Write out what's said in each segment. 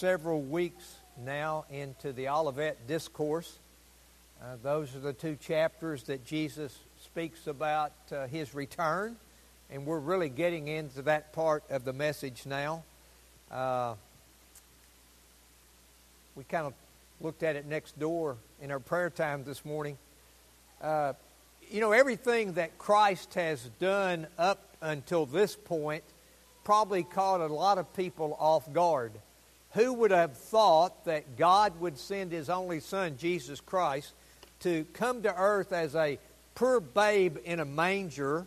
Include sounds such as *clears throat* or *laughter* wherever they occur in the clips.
several weeks now into the Olivet Discourse. Uh, those are the two chapters that Jesus speaks about uh, his return, and we're really getting into that part of the message now. Uh, we kind of looked at it next door in our prayer time this morning. Uh, you know, everything that Christ has done up until this point probably caught a lot of people off guard. Who would have thought that God would send His only Son, Jesus Christ, to come to earth as a poor babe in a manger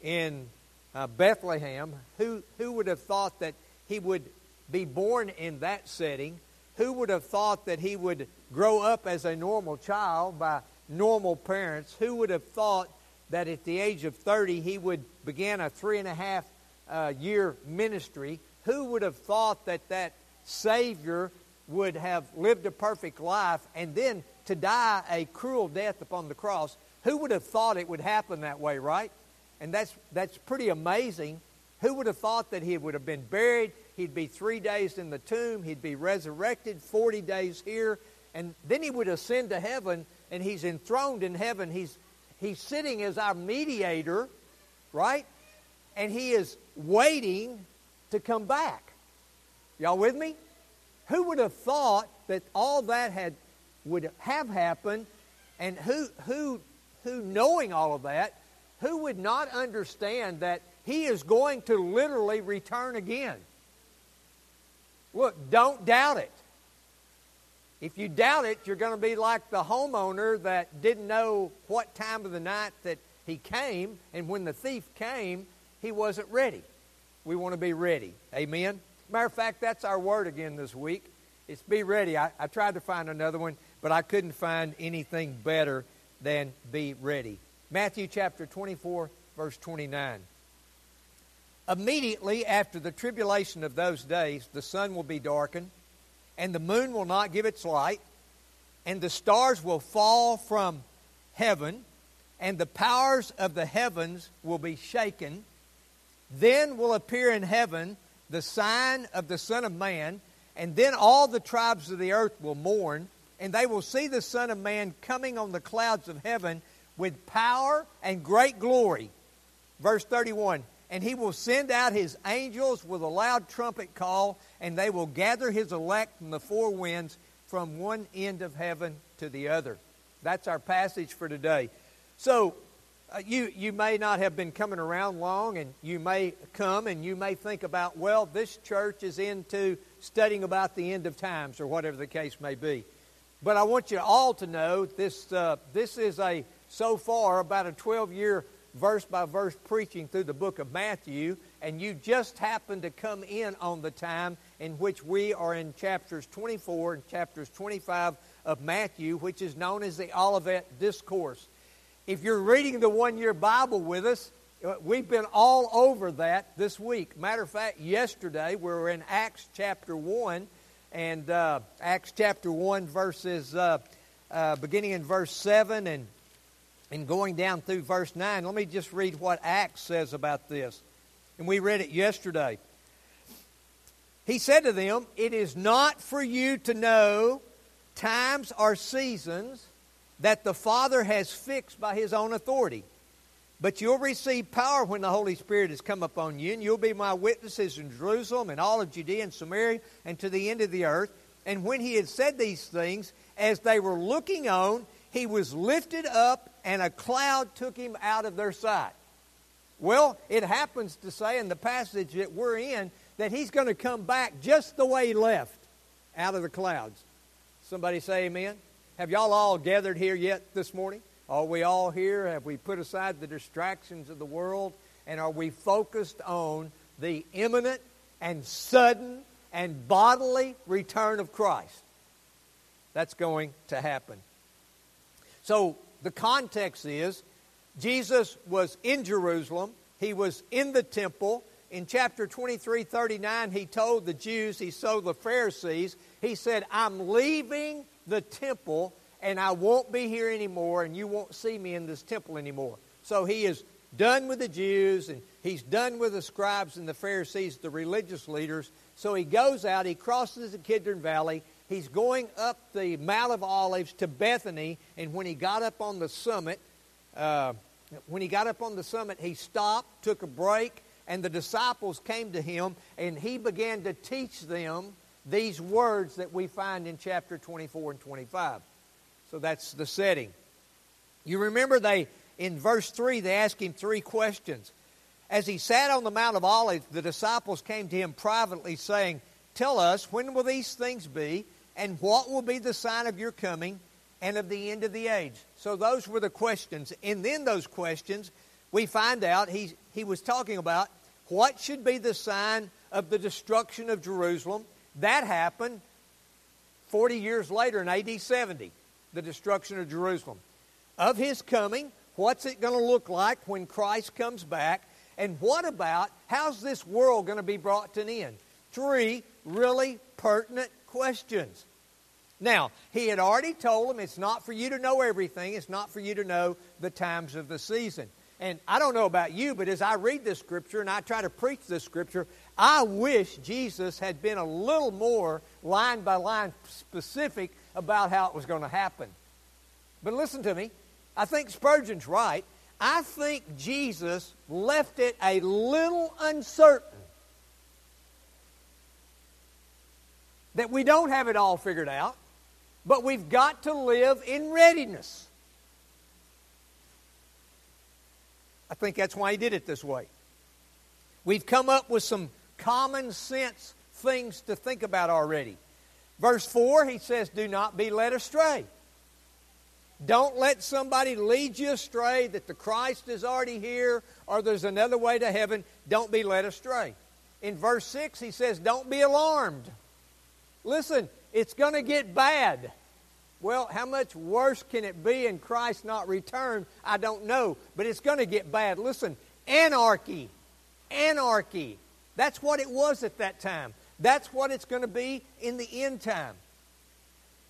in uh, Bethlehem? Who, who would have thought that He would be born in that setting? Who would have thought that He would grow up as a normal child by normal parents? Who would have thought that at the age of 30 He would begin a three and a half uh, year ministry? Who would have thought that that Savior would have lived a perfect life and then to die a cruel death upon the cross. Who would have thought it would happen that way, right? And that's, that's pretty amazing. Who would have thought that he would have been buried? He'd be three days in the tomb. He'd be resurrected 40 days here. And then he would ascend to heaven, and he's enthroned in heaven. He's, he's sitting as our mediator, right? And he is waiting to come back. Y'all with me? Who would have thought that all that had would have happened and who who who knowing all of that, who would not understand that he is going to literally return again? Look, don't doubt it. If you doubt it, you're going to be like the homeowner that didn't know what time of the night that he came, and when the thief came, he wasn't ready. We want to be ready. Amen. Matter of fact, that's our word again this week. It's be ready. I, I tried to find another one, but I couldn't find anything better than be ready. Matthew chapter 24, verse 29. Immediately after the tribulation of those days, the sun will be darkened, and the moon will not give its light, and the stars will fall from heaven, and the powers of the heavens will be shaken. Then will appear in heaven the sign of the Son of Man, and then all the tribes of the earth will mourn, and they will see the Son of Man coming on the clouds of heaven with power and great glory. Verse 31 And he will send out his angels with a loud trumpet call, and they will gather his elect from the four winds from one end of heaven to the other. That's our passage for today. So, you, you may not have been coming around long, and you may come and you may think about, well, this church is into studying about the end of times or whatever the case may be. But I want you all to know this, uh, this is a, so far, about a 12 year verse by verse preaching through the book of Matthew, and you just happen to come in on the time in which we are in chapters 24 and chapters 25 of Matthew, which is known as the Olivet Discourse. If you're reading the one year Bible with us, uh, we've been all over that this week. Matter of fact, yesterday we were in Acts chapter 1, and uh, Acts chapter 1, verses uh, uh, beginning in verse 7 and, and going down through verse 9. Let me just read what Acts says about this. And we read it yesterday. He said to them, It is not for you to know times or seasons that the Father has fixed by His own authority. But you'll receive power when the Holy Spirit has come upon you, and you'll be my witnesses in Jerusalem and all of Judea and Samaria and to the end of the earth. And when he had said these things, as they were looking on, he was lifted up, and a cloud took him out of their sight. Well, it happens to say in the passage that we're in that he's going to come back just the way he left, out of the clouds. Somebody say amen. Have y'all all gathered here yet this morning? Are we all here? Have we put aside the distractions of the world? And are we focused on the imminent and sudden and bodily return of Christ? That's going to happen. So the context is Jesus was in Jerusalem, he was in the temple. In chapter 23 39, he told the Jews, he told the Pharisees, he said, I'm leaving the temple and I won't be here anymore and you won't see me in this temple anymore. So he is done with the Jews and he's done with the scribes and the Pharisees, the religious leaders. So he goes out, he crosses the Kidron Valley, he's going up the Mount of Olives to Bethany, and when he got up on the summit, uh, when he got up on the summit, he stopped, took a break, and the disciples came to him, and he began to teach them these words that we find in chapter 24 and 25. So that's the setting. You remember they in verse 3 they ask him three questions. As he sat on the Mount of Olives, the disciples came to him privately saying, "Tell us, when will these things be, and what will be the sign of your coming and of the end of the age?" So those were the questions. And then those questions, we find out he he was talking about what should be the sign of the destruction of Jerusalem that happened 40 years later in AD 70, the destruction of Jerusalem. Of his coming, what's it going to look like when Christ comes back? And what about how's this world going to be brought to an end? Three really pertinent questions. Now, he had already told them it's not for you to know everything, it's not for you to know the times of the season. And I don't know about you, but as I read this scripture and I try to preach this scripture, I wish Jesus had been a little more line by line specific about how it was going to happen. But listen to me. I think Spurgeon's right. I think Jesus left it a little uncertain that we don't have it all figured out, but we've got to live in readiness. I think that's why he did it this way. We've come up with some common sense things to think about already. Verse 4, he says, Do not be led astray. Don't let somebody lead you astray that the Christ is already here or there's another way to heaven. Don't be led astray. In verse 6, he says, Don't be alarmed. Listen, it's going to get bad. Well, how much worse can it be in Christ not return? I don't know, but it's going to get bad. Listen, anarchy. Anarchy. That's what it was at that time. That's what it's going to be in the end time.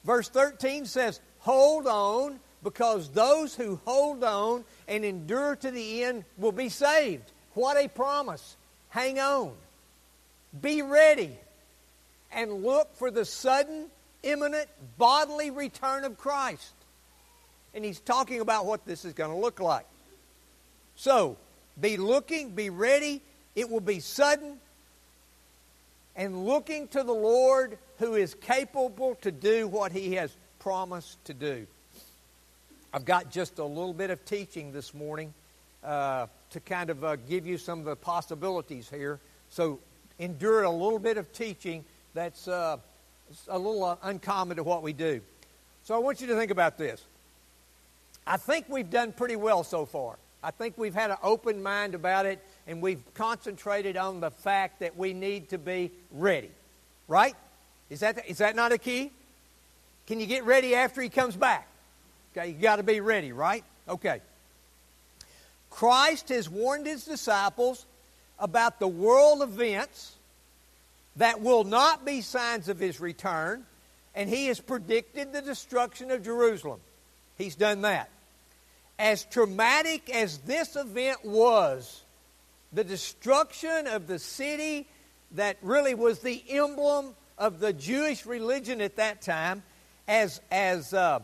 Verse 13 says, Hold on, because those who hold on and endure to the end will be saved. What a promise. Hang on. Be ready. And look for the sudden imminent bodily return of Christ. And he's talking about what this is going to look like. So, be looking, be ready. It will be sudden. And looking to the Lord who is capable to do what he has promised to do. I've got just a little bit of teaching this morning uh, to kind of uh, give you some of the possibilities here. So, endure a little bit of teaching that's. Uh, a little uh, uncommon to what we do. So I want you to think about this. I think we've done pretty well so far. I think we've had an open mind about it, and we've concentrated on the fact that we need to be ready. Right? Is that, is that not a key? Can you get ready after he comes back? Okay, you got to be ready, right? Okay. Christ has warned his disciples about the world events that will not be signs of his return, and he has predicted the destruction of Jerusalem. He's done that. As traumatic as this event was, the destruction of the city that really was the emblem of the Jewish religion at that time, as, as, uh,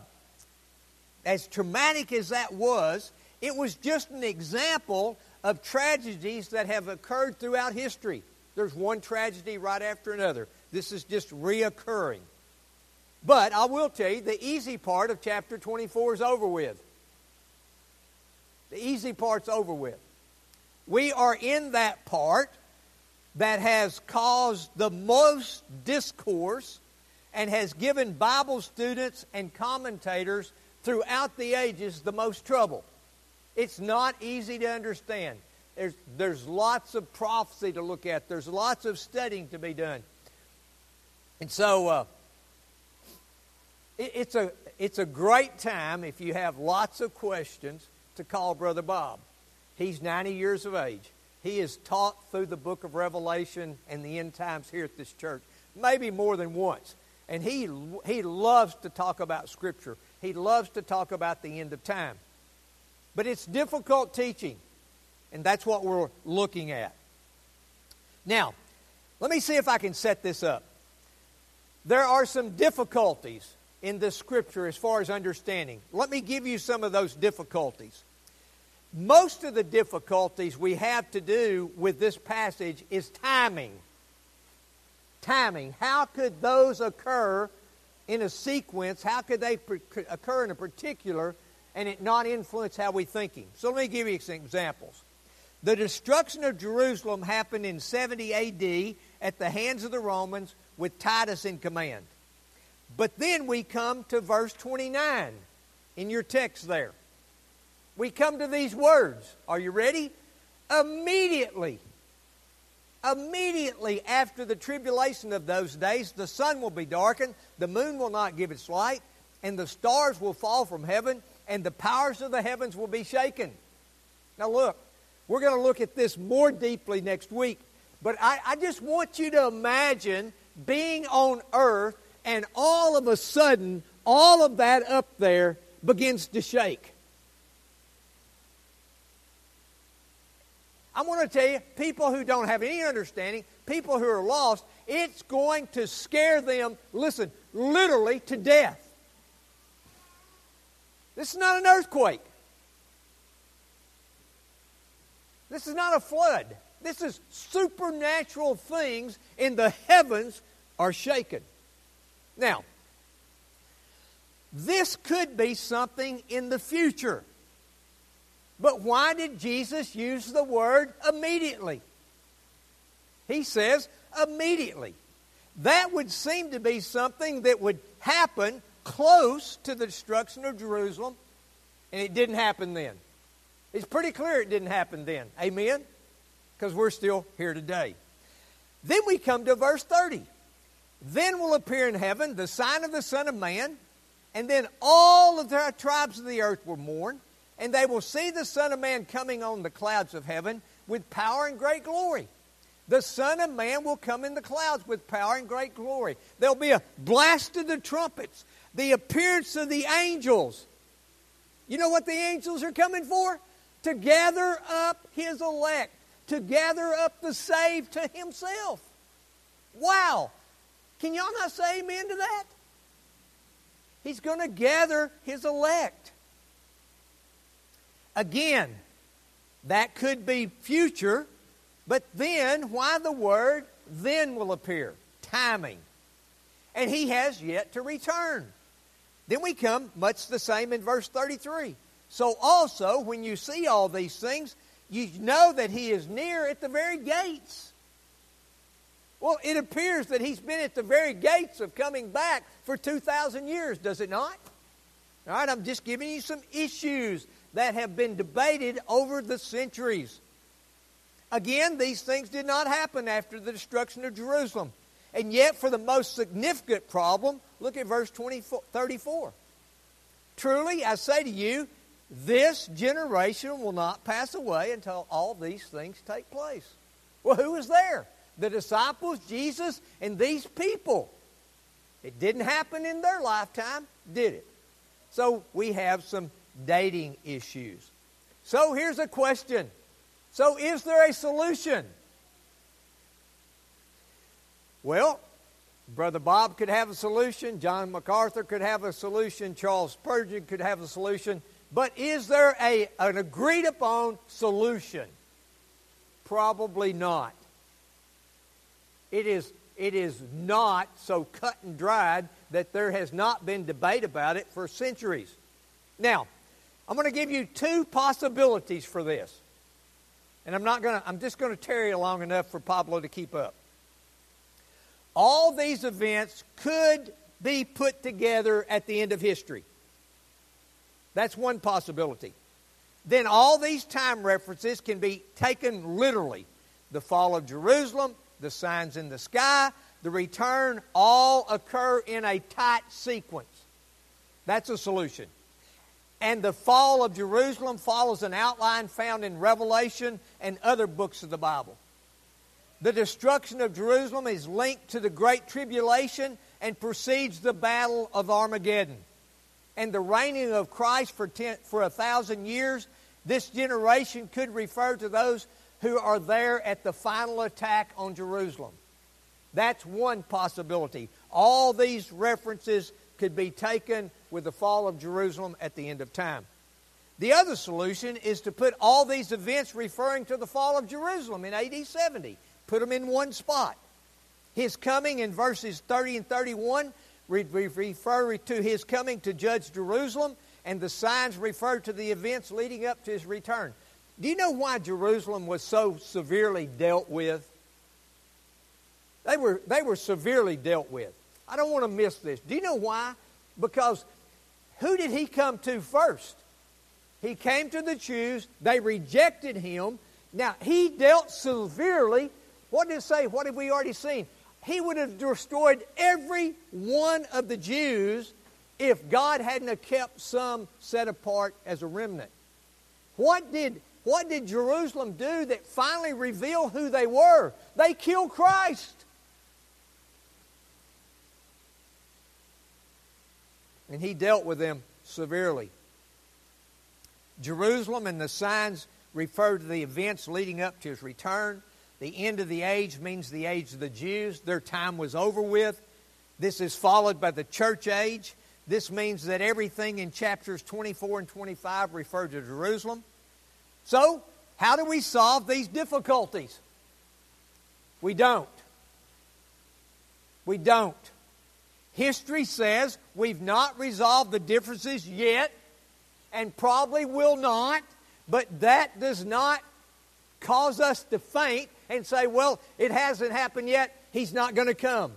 as traumatic as that was, it was just an example of tragedies that have occurred throughout history. There's one tragedy right after another. This is just reoccurring. But I will tell you, the easy part of chapter 24 is over with. The easy part's over with. We are in that part that has caused the most discourse and has given Bible students and commentators throughout the ages the most trouble. It's not easy to understand. There's, there's lots of prophecy to look at, there's lots of studying to be done. And so uh, it, it's, a, it's a great time if you have lots of questions to call Brother Bob. He's 90 years of age. He is taught through the book of Revelation and the end times here at this church, maybe more than once. And he, he loves to talk about Scripture. He loves to talk about the end of time. But it's difficult teaching. And that's what we're looking at. Now, let me see if I can set this up. There are some difficulties in the scripture as far as understanding. Let me give you some of those difficulties. Most of the difficulties we have to do with this passage is timing. Timing. How could those occur in a sequence? How could they occur in a particular and it not influence how we're thinking? So let me give you some examples. The destruction of Jerusalem happened in 70 AD at the hands of the Romans with Titus in command. But then we come to verse 29 in your text there. We come to these words. Are you ready? Immediately, immediately after the tribulation of those days, the sun will be darkened, the moon will not give its light, and the stars will fall from heaven, and the powers of the heavens will be shaken. Now, look, we're going to look at this more deeply next week, but I, I just want you to imagine being on earth and all of a sudden, all of that up there begins to shake. I want to tell you, people who don't have any understanding, people who are lost, it's going to scare them, listen, literally to death. This is not an earthquake. This is not a flood. This is supernatural things in the heavens are shaken. Now, this could be something in the future. But why did Jesus use the word immediately? He says immediately. That would seem to be something that would happen close to the destruction of Jerusalem, and it didn't happen then. It's pretty clear it didn't happen then. Amen? Because we're still here today. Then we come to verse 30. Then will appear in heaven the sign of the Son of Man, and then all of the tribes of the earth will mourn, and they will see the Son of Man coming on the clouds of heaven with power and great glory. The Son of Man will come in the clouds with power and great glory. There'll be a blast of the trumpets, the appearance of the angels. You know what the angels are coming for? To gather up his elect, to gather up the saved to himself. Wow. Can y'all not say amen to that? He's going to gather his elect. Again, that could be future, but then why the word then will appear? Timing. And he has yet to return. Then we come much the same in verse 33. So also, when you see all these things, you know that he is near at the very gates. Well, it appears that he's been at the very gates of coming back for 2,000 years, does it not? All right, I'm just giving you some issues that have been debated over the centuries. Again, these things did not happen after the destruction of Jerusalem. And yet, for the most significant problem, look at verse 24, 34. Truly, I say to you, this generation will not pass away until all these things take place. Well, who was there? the disciples, Jesus, and these people. It didn't happen in their lifetime, did it? So we have some dating issues. So here's a question. So is there a solution? Well, Brother Bob could have a solution, John MacArthur could have a solution, Charles Spurgeon could have a solution, but is there a, an agreed upon solution? Probably not. It is, it is not so cut and dried that there has not been debate about it for centuries. Now, I'm going to give you two possibilities for this. And I'm not going to, I'm just going to tarry long enough for Pablo to keep up. All these events could be put together at the end of history. That's one possibility. Then all these time references can be taken literally. The fall of Jerusalem, the signs in the sky, the return, all occur in a tight sequence. That's a solution. And the fall of Jerusalem follows an outline found in Revelation and other books of the Bible. The destruction of Jerusalem is linked to the Great Tribulation and precedes the Battle of Armageddon. And the reigning of Christ for, ten, for a thousand years This generation could refer to those who are there at the final attack on Jerusalem. That's one possibility. All these references could be taken with the fall of Jerusalem at the end of time. The other solution is to put all these events referring to the fall of Jerusalem in AD 70, put them in one spot. His coming in verses 30 and 31 refer to his coming to judge Jerusalem, and the signs refer to the events leading up to his return. Do you know why Jerusalem was so severely dealt with? They were, they were severely dealt with. I don't want to miss this. Do you know why? Because who did he come to first? He came to the Jews. They rejected him. Now, he dealt severely. What did it say? What have we already seen? He would have destroyed every one of the Jews if God hadn't kept some set apart as a remnant. What did, what did Jerusalem do that finally revealed who they were? They killed Christ. And he dealt with them severely. Jerusalem and the signs refer to the events leading up to his return. The end of the age means the age of the Jews. Their time was over with. This is followed by the church age. This means that everything in chapters 24 and 25 refer to Jerusalem. So, how do we solve these difficulties? We don't. We don't. History says we've not resolved the differences yet and probably will not, but that does not cause us to faint and say, well, it hasn't happened yet, he's not going to come.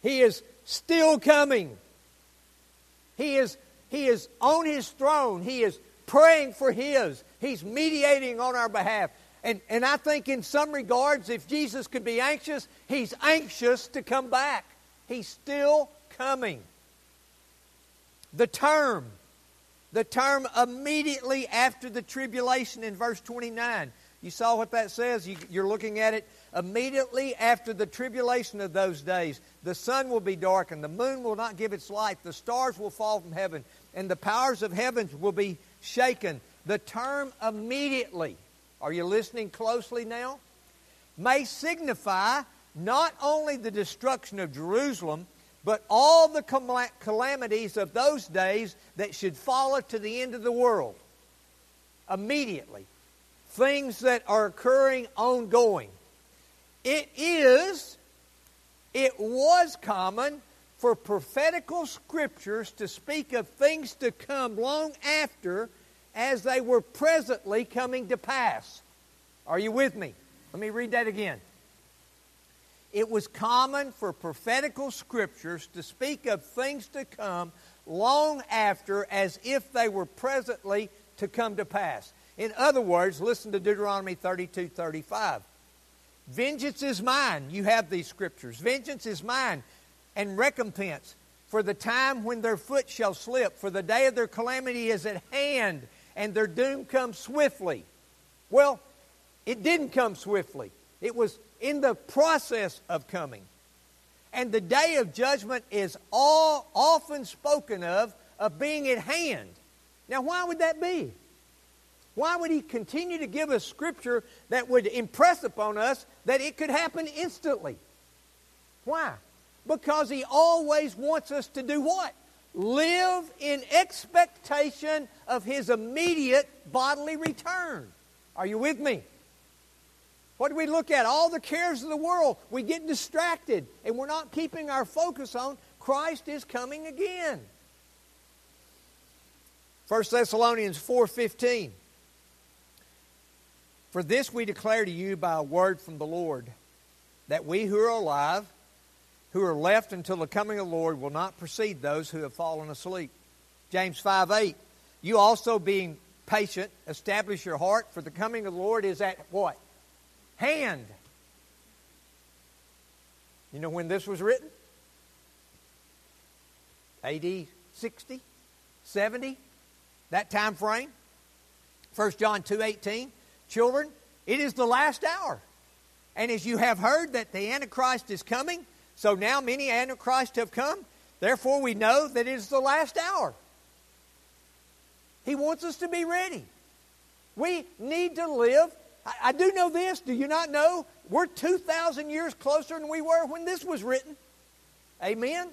He is still coming. He is, he is on his throne. He is praying for his. He's mediating on our behalf. And, and I think in some regards, if Jesus could be anxious, he's anxious to come back. He's still coming. The term, the term immediately after the tribulation in verse 29. You saw what that says? You, you're looking at it. Immediately after the tribulation of those days, the sun will be darkened, the moon will not give its light, the stars will fall from heaven, and the powers of heavens will be shaken. The term immediately, are you listening closely now? May signify not only the destruction of Jerusalem, but all the calamities of those days that should follow to the end of the world. Immediately. Things that are occurring ongoing. It is, it was common for prophetical scriptures to speak of things to come long after as they were presently coming to pass. Are you with me? Let me read that again. It was common for prophetical scriptures to speak of things to come long after as if they were presently to come to pass. In other words, listen to Deuteronomy 32 35. Vengeance is mine. You have these scriptures. Vengeance is mine and recompense for the time when their foot shall slip, for the day of their calamity is at hand, and their doom comes swiftly. Well, it didn't come swiftly. It was in the process of coming. And the day of judgment is all often spoken of of being at hand. Now, why would that be? Why would he continue to give us scripture that would impress upon us that it could happen instantly? Why? Because he always wants us to do what? Live in expectation of his immediate bodily return. Are you with me? What do we look at? All the cares of the world. We get distracted and we're not keeping our focus on Christ is coming again. 1 Thessalonians 4:15 For this we declare to you by a word from the Lord that we who are alive who are left until the coming of the Lord will not precede those who have fallen asleep. James 5 8. You also being patient establish your heart for the coming of the Lord is at what? hand. You know when this was written? AD 60, 70, that time frame. 1 John 2:18, children, it is the last hour. And as you have heard that the Antichrist is coming, so now many Antichrists have come, therefore we know that it is the last hour. He wants us to be ready. We need to live. I, I do know this. Do you not know? We're 2,000 years closer than we were when this was written. Amen?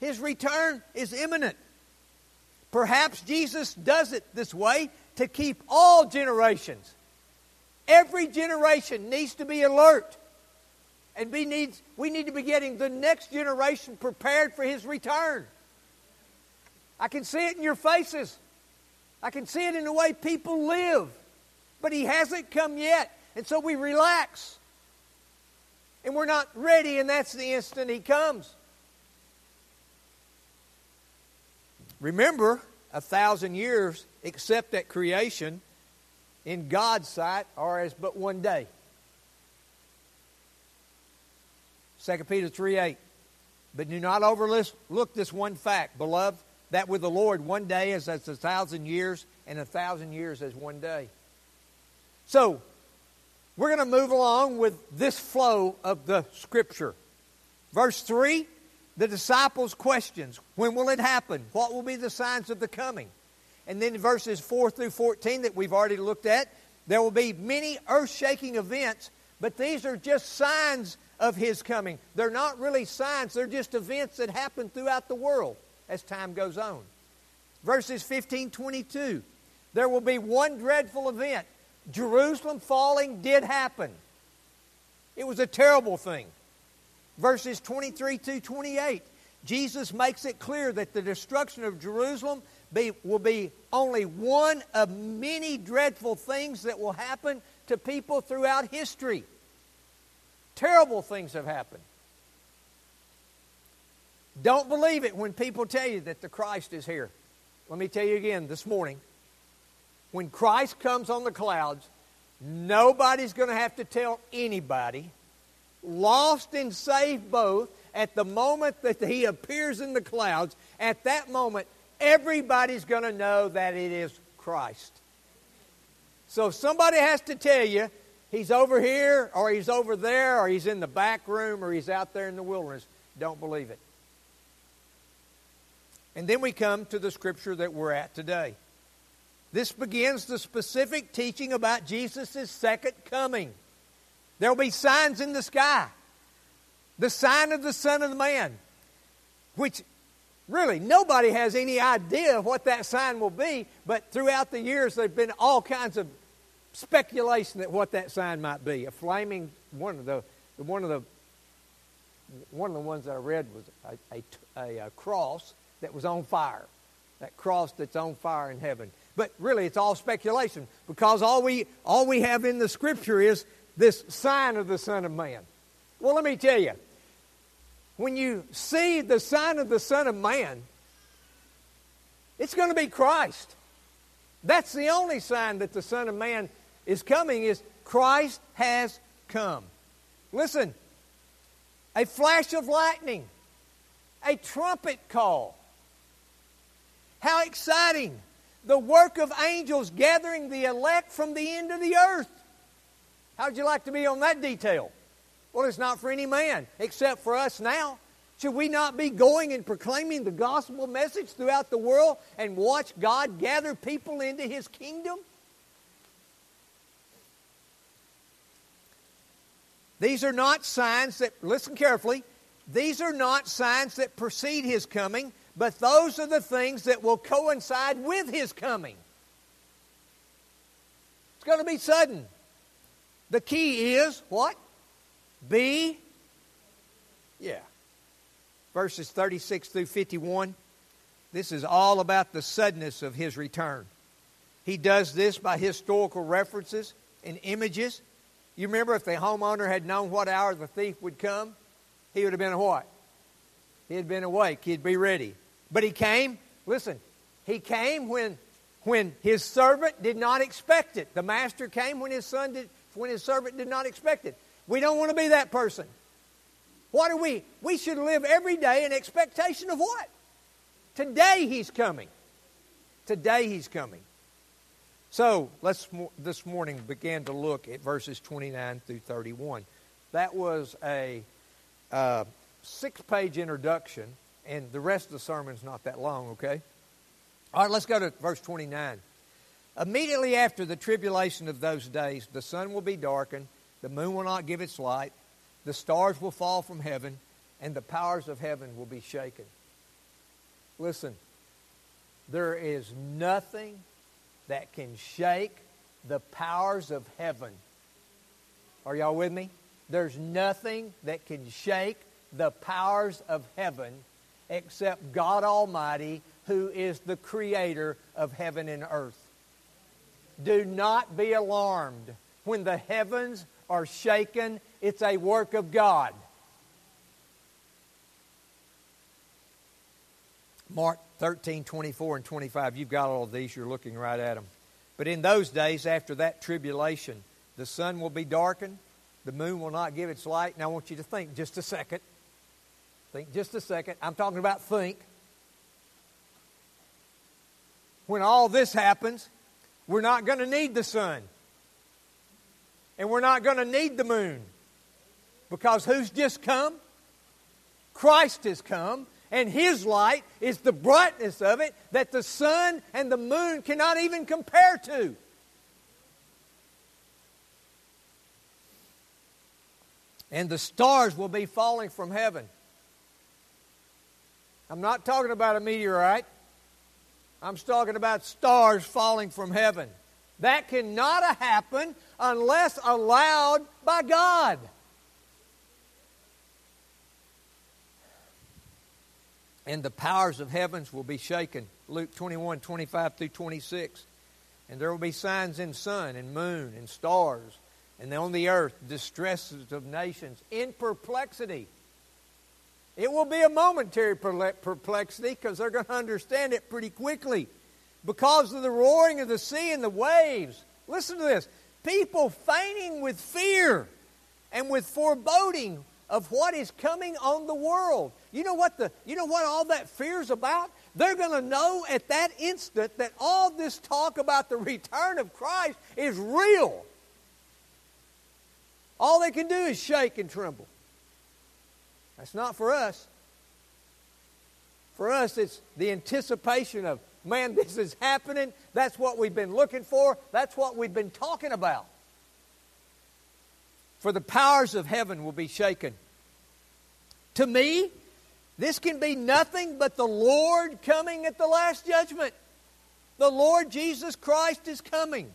His return is imminent. Perhaps Jesus does it this way to keep all generations. Every generation needs to be alert. And we need, we need to be getting the next generation prepared for his return. I can see it in your faces. I can see it in the way people live. But he hasn't come yet. And so we relax. And we're not ready, and that's the instant he comes. Remember, a thousand years, except at creation, in God's sight, are as but one day. 2 Peter 3 8. But do not overlook this one fact, beloved, that with the Lord one day is as a thousand years, and a thousand years as one day. So, we're going to move along with this flow of the Scripture. Verse 3 the disciples' questions When will it happen? What will be the signs of the coming? And then verses 4 through 14 that we've already looked at, there will be many earth shaking events, but these are just signs of His coming. They're not really signs, they're just events that happen throughout the world as time goes on. Verses 15 22. There will be one dreadful event. Jerusalem falling did happen. It was a terrible thing verses 23 to 28. Jesus makes it clear that the destruction of Jerusalem be, will be only one of many dreadful things that will happen to people throughout history. Terrible things have happened. Don't believe it when people tell you that the Christ is here. Let me tell you again this morning. When Christ comes on the clouds, nobody's going to have to tell anybody lost and saved both, at the moment that he appears in the clouds, at that moment, everybody's going to know that it is Christ. So if somebody has to tell you he's over here, or he's over there, or he's in the back room, or he's out there in the wilderness, don't believe it. And then we come to the scripture that we're at today. This begins the specific teaching about Jesus' second coming. There will be signs in the sky. The sign of the Son of the Man, which really nobody has any idea what that sign will be, but throughout the years there have been all kinds of speculation that what that sign might be. A flaming one of the one of the one of the ones that I read was a, a, a cross that was on fire. That cross that's on fire in heaven. But really, it's all speculation because all we all we have in the Scripture is this sign of the Son of Man. Well, let me tell you, when you see the sign of the Son of Man, it's going to be Christ. That's the only sign that the Son of Man is coming is Christ has come. Listen, a flash of lightning, a trumpet call. How exciting! The work of angels gathering the elect from the end of the earth. How'd you like to be on that detail? Well, it's not for any man except for us now. Should we not be going and proclaiming the gospel message throughout the world and watch God gather people into his kingdom? These are not signs that, listen carefully, these are not signs that precede his coming, but those are the things that will coincide with his coming. It's going to be sudden. The key is what? Be. Yeah. Verses 36 through 51. This is all about the suddenness of his return. He does this by historical references and images. You remember if the homeowner had known what hour the thief would come, he would have been what? He had been awake. He'd be ready. But he came, listen, he came when, when his servant did not expect it. The master came when his son did, when his servant did not expect it. We don't want to be that person. What are we? We should live every day in expectation of what? Today he's coming. Today he's coming. So let's this morning begin to look at verses 29 through 31. That was a uh, six page introduction, and the rest of the sermon's not that long, okay? All right, let's go to verse 29. Immediately after the tribulation of those days, the sun will be darkened, the moon will not give its light, the stars will fall from heaven, and the powers of heaven will be shaken. Listen, there is nothing that can shake the powers of heaven. Are y'all with me? There's nothing that can shake the powers of heaven except God Almighty, who is the creator of heaven and earth. Do not be alarmed. When the heavens are shaken, it's a work of God. Mark 13, 24, and 25. You've got all of these. You're looking right at them. But in those days, after that tribulation, the sun will be darkened, the moon will not give its light. Now, I want you to think just a second. Think just a second. I'm talking about think. When all this happens, we're not going to need the sun. And we're not going to need the moon. Because who's just come? Christ has come, and His light is the brightness of it that the sun and the moon cannot even compare to. And the stars will be falling from heaven. I'm not talking about a meteorite. I'm talking about stars falling from heaven. That cannot happen unless allowed by God. And the powers of heavens will be shaken. Luke 21, 25 through 26. And there will be signs in sun and moon and stars, and on the earth distresses of nations in perplexity it will be a momentary perplexity because they're going to understand it pretty quickly. Because of the roaring of the sea and the waves. Listen to this people fainting with fear and with foreboding of what is coming on the world. You know what the you know what all that fear is about? They're going to know at that instant that all this talk about the return of Christ is real. All they can do is shake and tremble. That's not for us. For us, it's the anticipation of, man, this is happening. That's what we've been looking for. That's what we've been talking about. For the powers of heaven will be shaken. To me, this can be nothing but the Lord coming at the last judgment. The Lord Jesus Christ is coming.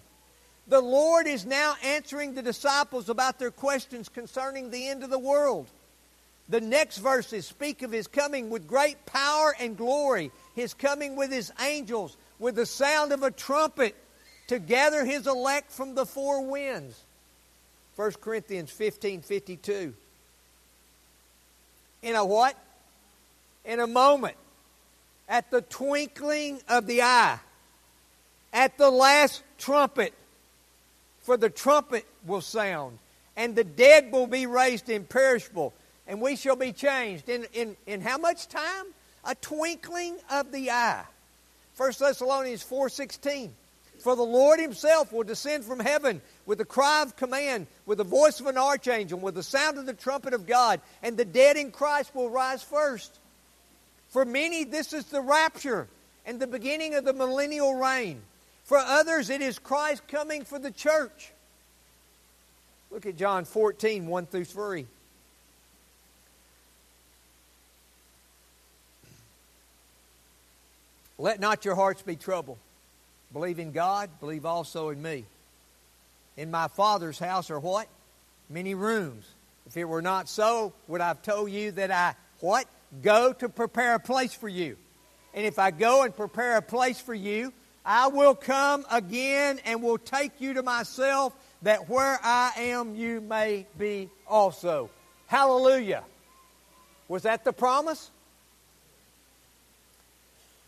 The Lord is now answering the disciples about their questions concerning the end of the world. The next verses speak of his coming with great power and glory, his coming with his angels, with the sound of a trumpet to gather his elect from the four winds. 1 Corinthians 15 52. In a what? In a moment. At the twinkling of the eye. At the last trumpet. For the trumpet will sound, and the dead will be raised imperishable and we shall be changed. In, in, in how much time? A twinkling of the eye. 1 Thessalonians 4.16 For the Lord himself will descend from heaven with a cry of command, with the voice of an archangel, with the sound of the trumpet of God, and the dead in Christ will rise first. For many, this is the rapture and the beginning of the millennial reign. For others, it is Christ coming for the church. Look at John 14, 1 through 3. Let not your hearts be troubled. Believe in God, believe also in me. In my Father's house are what? Many rooms. If it were not so, would I have told you that I, what? Go to prepare a place for you. And if I go and prepare a place for you, I will come again and will take you to myself, that where I am, you may be also. Hallelujah. Was that the promise?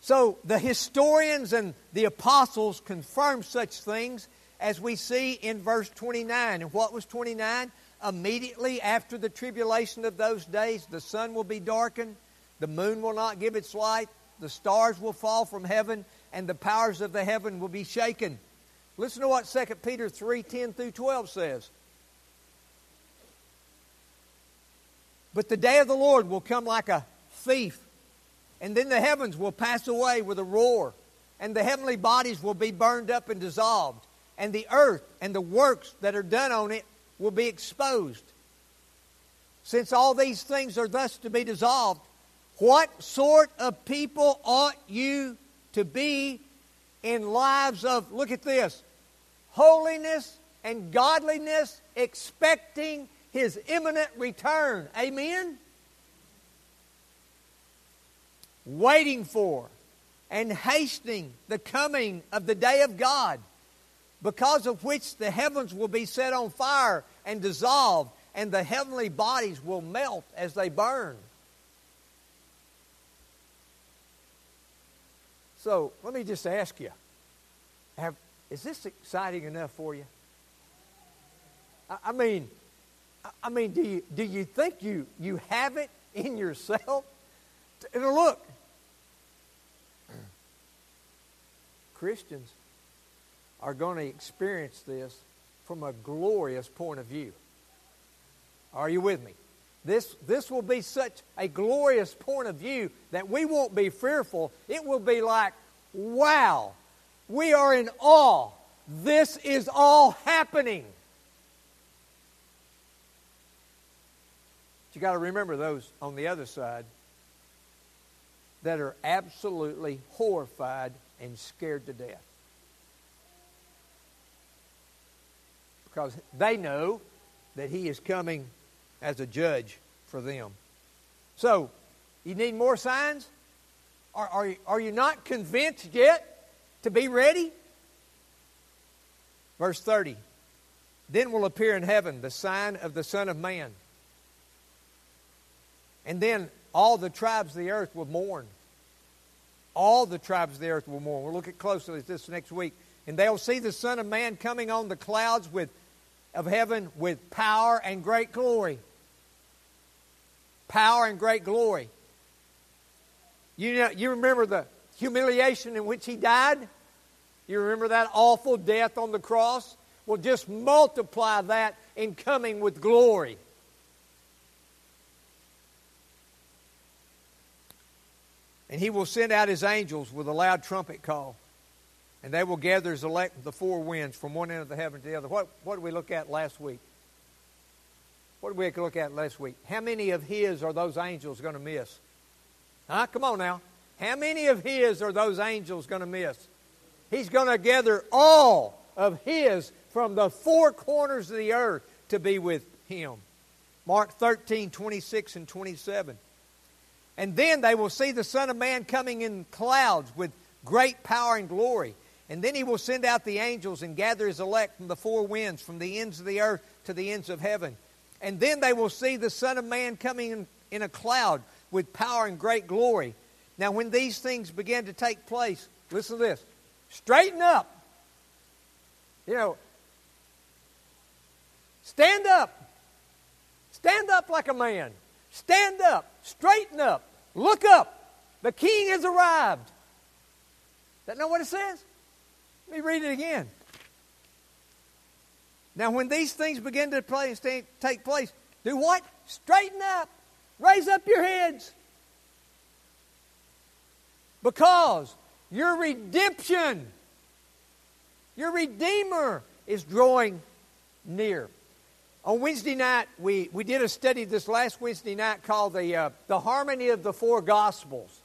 So the historians and the apostles confirm such things as we see in verse 29. And what was 29? Immediately after the tribulation of those days, the sun will be darkened, the moon will not give its light, the stars will fall from heaven, and the powers of the heaven will be shaken. Listen to what 2 Peter 3 10 through 12 says. But the day of the Lord will come like a thief and then the heavens will pass away with a roar, and the heavenly bodies will be burned up and dissolved, and the earth and the works that are done on it will be exposed. Since all these things are thus to be dissolved, what sort of people ought you to be in lives of, look at this, holiness and godliness, expecting his imminent return? Amen? Waiting for and hastening the coming of the day of God, because of which the heavens will be set on fire and dissolved, and the heavenly bodies will melt as they burn. So let me just ask you have, is this exciting enough for you? I, I mean, I mean, do you, do you think you, you have it in yourself? And look, *clears throat* Christians are going to experience this from a glorious point of view. Are you with me? This, this will be such a glorious point of view that we won't be fearful. It will be like, wow, we are in awe. This is all happening. You got to remember those on the other side that are absolutely horrified and scared to death. Because they know that he is coming as a judge for them. So, you need more signs? Are, are, are you not convinced yet to be ready? Verse 30 Then will appear in heaven the sign of the Son of Man. And then all the tribes of the earth will mourn all the tribes of the earth will mourn. We'll look at closely this next week. And they'll see the Son of Man coming on the clouds with, of heaven with power and great glory. Power and great glory. You, know, you remember the humiliation in which he died? You remember that awful death on the cross? Well, just multiply that in coming with glory. And he will send out his angels with a loud trumpet call. And they will gather his elect the four winds from one end of the heaven to the other. What, what did we look at last week? What did we look at last week? How many of his are those angels going to miss? Huh? Come on now. How many of his are those angels going to miss? He's going to gather all of his from the four corners of the earth to be with him. Mark 13, 26 and 27. And then they will see the Son of Man coming in clouds with great power and glory. And then he will send out the angels and gather his elect from the four winds, from the ends of the earth to the ends of heaven. And then they will see the Son of Man coming in, in a cloud with power and great glory. Now, when these things begin to take place, listen to this straighten up. You know, stand up. Stand up like a man. Stand up, straighten up, look up. The king has arrived. That know what it says? Let me read it again. Now, when these things begin to play, take place, do what? Straighten up. Raise up your heads. Because your redemption, your Redeemer is drawing near. On Wednesday night, we, we did a study this last Wednesday night called the, uh, the Harmony of the Four Gospels.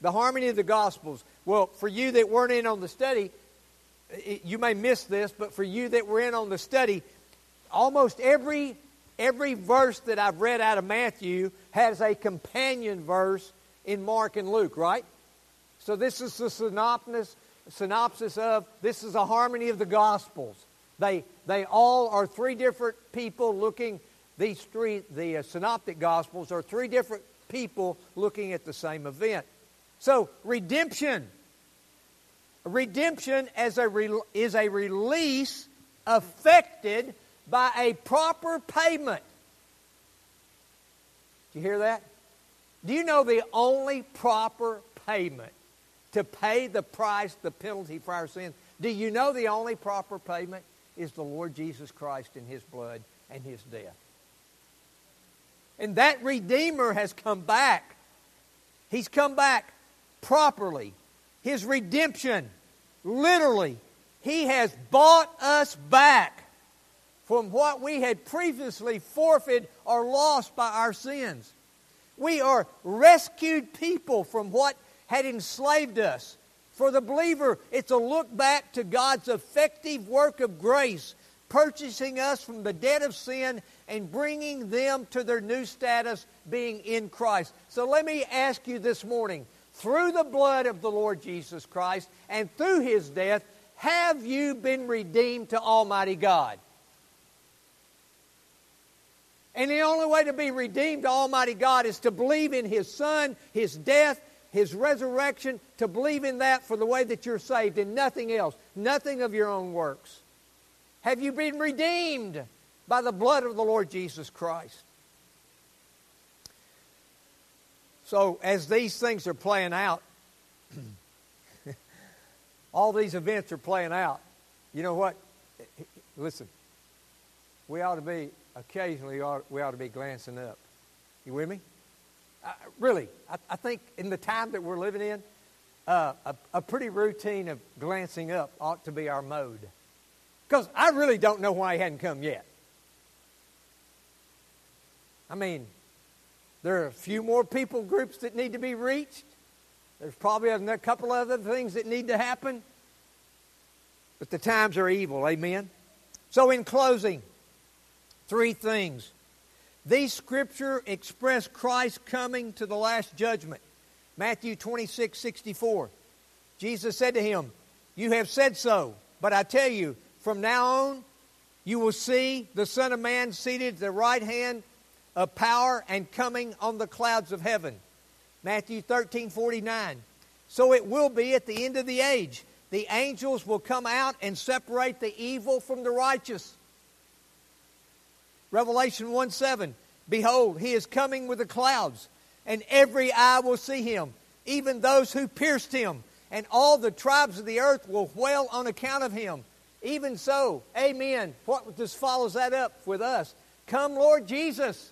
The Harmony of the Gospels. Well, for you that weren't in on the study, it, you may miss this, but for you that were in on the study, almost every, every verse that I've read out of Matthew has a companion verse in Mark and Luke, right? So this is the synopsis, synopsis of, this is a harmony of the Gospels. They, they all are three different people looking, these three, the uh, synoptic gospels are three different people looking at the same event. So, redemption. Redemption as a re, is a release affected by a proper payment. Do you hear that? Do you know the only proper payment to pay the price, the penalty for our sins? Do you know the only proper payment? is the Lord Jesus Christ and his blood and his death. And that Redeemer has come back. He's come back properly His redemption. Literally, He has bought us back from what we had previously forfeited or lost by our sins. We are rescued people from what had enslaved us. For the believer, it's a look back to God's effective work of grace, purchasing us from the debt of sin and bringing them to their new status, being in Christ. So let me ask you this morning through the blood of the Lord Jesus Christ and through his death, have you been redeemed to Almighty God? And the only way to be redeemed to Almighty God is to believe in His Son, His death, His resurrection, to believe in that for the way that you're saved and nothing else, nothing of your own works. Have you been redeemed by the blood of the Lord Jesus Christ? So, as these things are playing out, *clears throat* all these events are playing out, you know what? Listen, we ought to be occasionally we ought to be glancing up. You with me? Really, I, I, think in the time that we're living in, uh, a, a, pretty routine of glancing up ought to be our mode. Because I really don't know why he hadn't come yet. I mean, there are a few more people groups that need to be reached. There's probably a couple other things that need to happen. But the times are evil, amen? So, in closing, Three things. These scripture express Christ coming to the last judgment. Matthew 26, 64. Jesus said to him, You have said so, but I tell you, from now on, you will see the Son of Man seated at the right hand of power and coming on the clouds of heaven. Matthew 13, 49. So it will be at the end of the age. The angels will come out and separate the evil from the righteous Revelation 1 7. Behold, he is coming with the clouds, and every eye will see him, even those who pierced him, and all the tribes of the earth will wail on account of him. Even so, amen. What just follows that up with us? Come, Lord Jesus.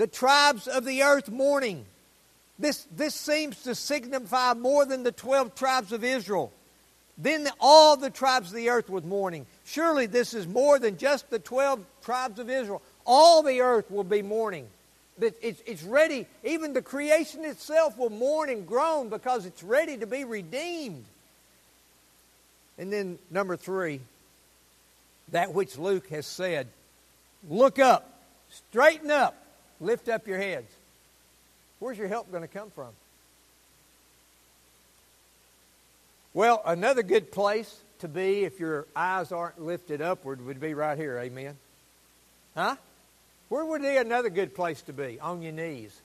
The tribes of the earth mourning. This, this seems to signify more than the 12 tribes of Israel. Then all the tribes of the earth was mourning. Surely this is more than just the 12 tribes of Israel. All the earth will be mourning. It's, it's ready. Even the creation itself will mourn and groan because it's ready to be redeemed. And then, number three, that which Luke has said look up, straighten up, lift up your heads. Where's your help going to come from? Well, another good place to be if your eyes aren't lifted upward would be right here. Amen. Huh? Where would be another good place to be? On your knees.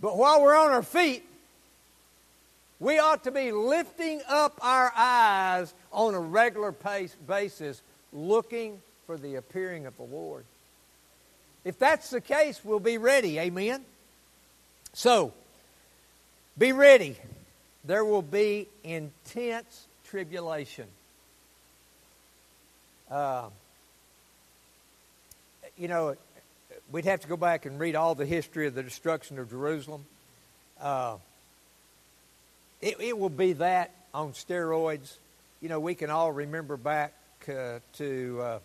But while we're on our feet, we ought to be lifting up our eyes on a regular pace basis, looking for the appearing of the Lord. If that's the case, we'll be ready. Amen? So, be ready there will be intense tribulation. Uh, you know, we'd have to go back and read all the history of the destruction of Jerusalem. Uh, it, it, will be that on steroids. You know, we can all remember back uh, to, uh,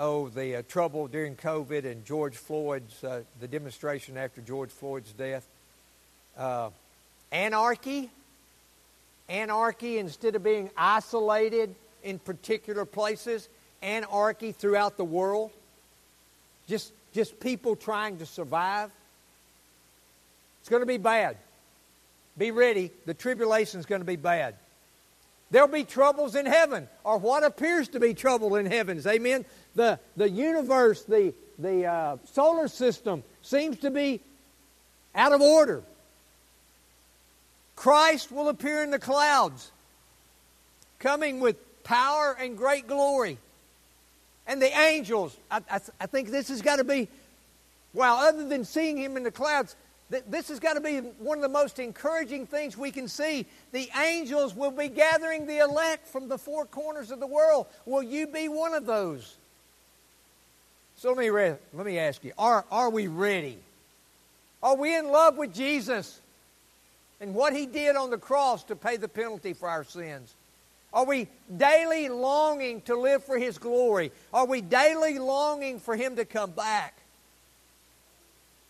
oh, the uh, trouble during COVID and George Floyd's, uh, the demonstration after George Floyd's death. Uh, anarchy. Anarchy, instead of being isolated in particular places, anarchy throughout the world. Just, just people trying to survive. It's going to be bad. Be ready. The tribulation is going to be bad. There'll be troubles in heaven, or what appears to be trouble in heavens. Amen. The, the universe, the, the uh, solar system seems to be out of order. Christ will appear in the clouds, coming with power and great glory. And the angels, I, I, I think this has got to be, well, other than seeing him in the clouds, this has got to be one of the most encouraging things we can see. The angels will be gathering the elect from the four corners of the world. Will you be one of those? So let me, re- let me ask you are, are we ready? Are we in love with Jesus and what He did on the cross to pay the penalty for our sins? Are we daily longing to live for His glory? Are we daily longing for Him to come back?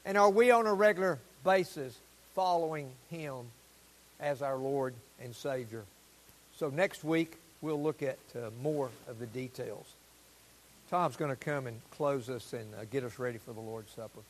And are we on a regular basis following Him as our Lord and Savior? So next week, we'll look at uh, more of the details. Tom's going to come and close us and uh, get us ready for the Lord's Supper.